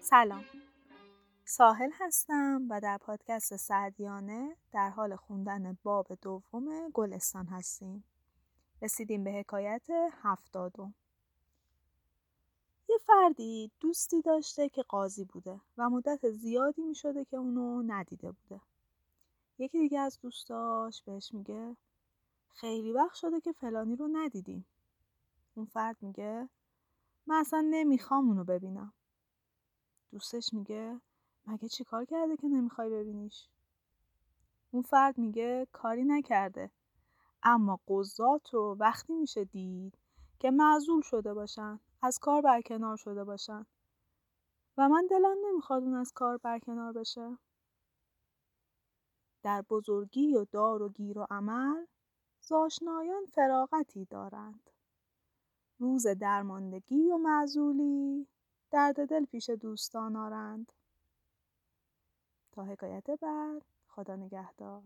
سلام. ساحل هستم و در پادکست سعدیانه در حال خوندن باب دوم گلستان هستیم. رسیدیم به حکایت هفتادم. فردی دوستی داشته که قاضی بوده و مدت زیادی می شده که اونو ندیده بوده. یکی دیگه از دوستاش بهش میگه خیلی وقت شده که فلانی رو ندیدیم. اون فرد میگه من اصلا نمی‌خوام اونو ببینم. دوستش میگه مگه چیکار کرده که نمی‌خوای ببینیش؟ اون فرد میگه کاری نکرده اما قضات رو وقتی میشه دید که معذول شده باشن از کار برکنار شده باشن. و من دلم نمی‌خواد اون از کار برکنار بشه. در بزرگی و دار و گیر و عمل زاشنایان فراغتی دارند. روز درماندگی و معذولی درد دل پیش دوستان آرند. تا حکایت بعد خدا نگهدار.